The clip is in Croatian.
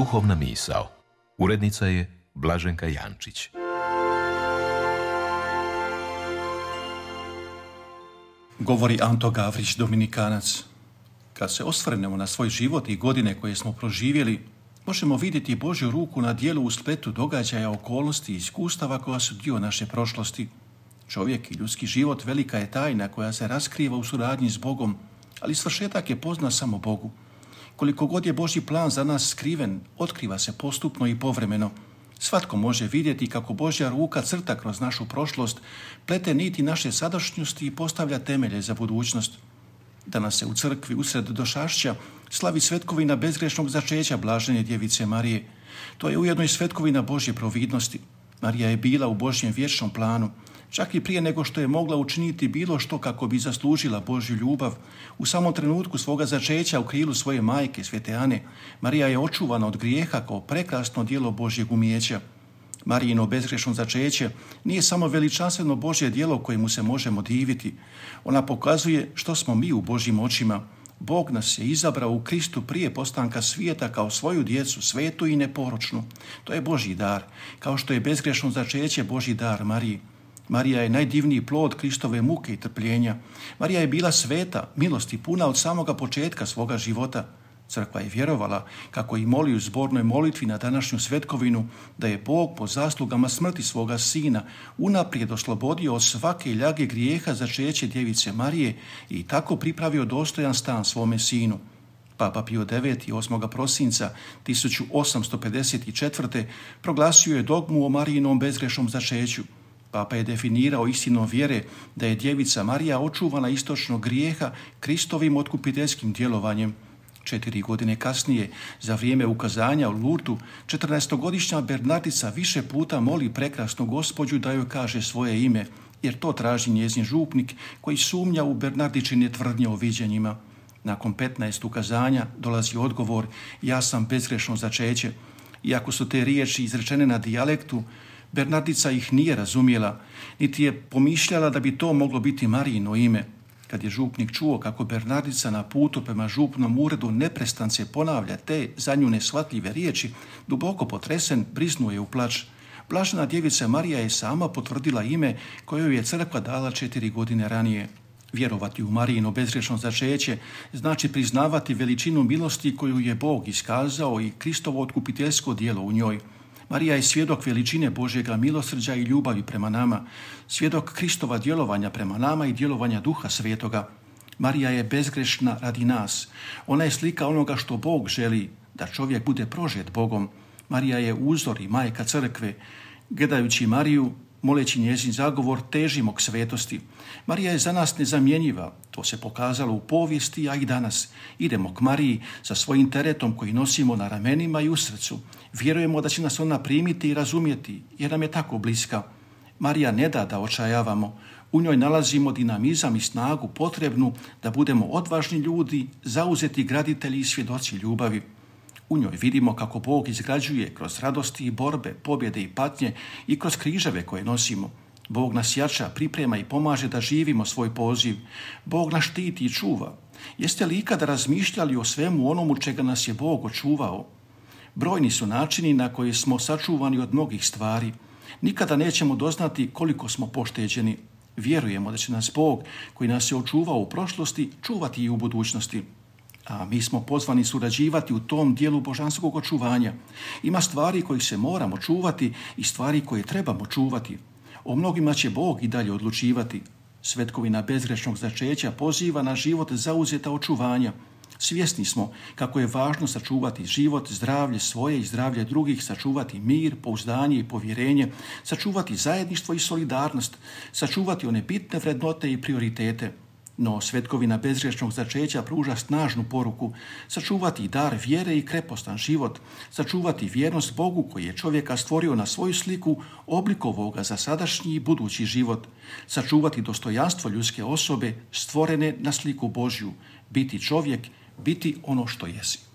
Duhovna misao. Urednica je Blaženka Jančić. Govori Anto Gavrić, Dominikanac. Kad se osvrnemo na svoj život i godine koje smo proživjeli, možemo vidjeti Božju ruku na dijelu u spletu događaja, okolnosti i iskustava koja su dio naše prošlosti. Čovjek i ljudski život velika je tajna koja se raskriva u suradnji s Bogom, ali svršetak je pozna samo Bogu. Koliko god je Božji plan za nas skriven, otkriva se postupno i povremeno. Svatko može vidjeti kako Božja ruka crta kroz našu prošlost, plete niti naše sadašnjosti i postavlja temelje za budućnost. Danas se u crkvi usred došašća slavi svetkovina bezgrešnog začeća blažene djevice Marije. To je ujedno i svetkovina Božje providnosti. Marija je bila u Božjem vječnom planu, čak i prije nego što je mogla učiniti bilo što kako bi zaslužila Božju ljubav. U samom trenutku svoga začeća u krilu svoje majke, Svete Ane, Marija je očuvana od grijeha kao prekrasno dijelo Božjeg umijeća. Marijino bezgrešno začeće nije samo veličanstveno Božje djelo kojemu se možemo diviti. Ona pokazuje što smo mi u Božjim očima. Bog nas je izabrao u Kristu prije postanka svijeta kao svoju djecu, svetu i neporočnu. To je Božji dar, kao što je bezgrešno začeće Božji dar Mariji. Marija je najdivniji plod Kristove muke i trpljenja. Marija je bila sveta, milosti puna od samoga početka svoga života. Crkva je vjerovala, kako i moli u zbornoj molitvi na današnju svetkovinu, da je Bog po zaslugama smrti svoga sina unaprijed oslobodio od svake ljage grijeha za čeće djevice Marije i tako pripravio dostojan stan svome sinu. Papa Pio IX. 8. prosinca 1854. proglasio je dogmu o Marijinom bezgrešnom začeću. Papa je definirao istinom vjere da je djevica Marija očuvana istočnog grijeha Kristovim otkupiteljskim djelovanjem. Četiri godine kasnije, za vrijeme ukazanja u Lurtu, 14-godišnja Bernardica više puta moli prekrasnu gospođu da joj kaže svoje ime, jer to traži njezin župnik koji sumnja u Bernardičine tvrdnje o viđenjima. Nakon 15 ukazanja dolazi odgovor ja sam bezgrešno začeće. Iako su te riječi izrečene na dijalektu, Bernardica ih nije razumjela, niti je pomišljala da bi to moglo biti Marijino ime. Kad je župnik čuo kako Bernardica na putu prema župnom uredu neprestance ponavlja te za nju nesvatljive riječi, duboko potresen, briznuo je u plač. Blažena djevica Marija je sama potvrdila ime koje je crkva dala četiri godine ranije. Vjerovati u Marijino bezgrešno začeće znači priznavati veličinu milosti koju je Bog iskazao i Kristovo otkupiteljsko dijelo u njoj. Marija je svjedok veličine Božjega milosrđa i ljubavi prema nama, svjedok Kristova djelovanja prema nama i djelovanja Duha Svetoga. Marija je bezgrešna radi nas. Ona je slika onoga što Bog želi, da čovjek bude prožet Bogom. Marija je uzor i majka crkve. Gledajući Mariju, Moleći njezin zagovor težimo k svetosti. Marija je za nas nezamjenjiva, to se pokazalo u povijesti, a i danas. Idemo k Mariji sa svojim teretom koji nosimo na ramenima i u srcu. Vjerujemo da će nas ona primiti i razumjeti, jer nam je tako bliska. Marija ne da da očajavamo, u njoj nalazimo dinamizam i snagu potrebnu da budemo odvažni ljudi, zauzeti graditelji i svjedoci ljubavi. U njoj vidimo kako Bog izgrađuje kroz radosti i borbe, pobjede i patnje i kroz križeve koje nosimo. Bog nas jača, priprema i pomaže da živimo svoj poziv. Bog nas štiti i čuva. Jeste li ikada razmišljali o svemu onomu čega nas je Bog očuvao? Brojni su načini na koji smo sačuvani od mnogih stvari. Nikada nećemo doznati koliko smo pošteđeni. Vjerujemo da će nas Bog, koji nas je očuvao u prošlosti, čuvati i u budućnosti. A mi smo pozvani surađivati u tom dijelu božanskog očuvanja. Ima stvari kojih se moramo čuvati i stvari koje trebamo čuvati. O mnogima će Bog i dalje odlučivati. Svetkovina bezgrešnog začeća poziva na život zauzeta očuvanja. Svjesni smo kako je važno sačuvati život, zdravlje svoje i zdravlje drugih, sačuvati mir, pouzdanje i povjerenje, sačuvati zajedništvo i solidarnost, sačuvati one bitne vrednote i prioritete. No svetkovina bezgrešnog začeća pruža snažnu poruku, sačuvati dar vjere i krepostan život, sačuvati vjernost Bogu koji je čovjeka stvorio na svoju sliku, oblikovoga za sadašnji i budući život, sačuvati dostojanstvo ljudske osobe stvorene na sliku Božju, biti čovjek, biti ono što jesi.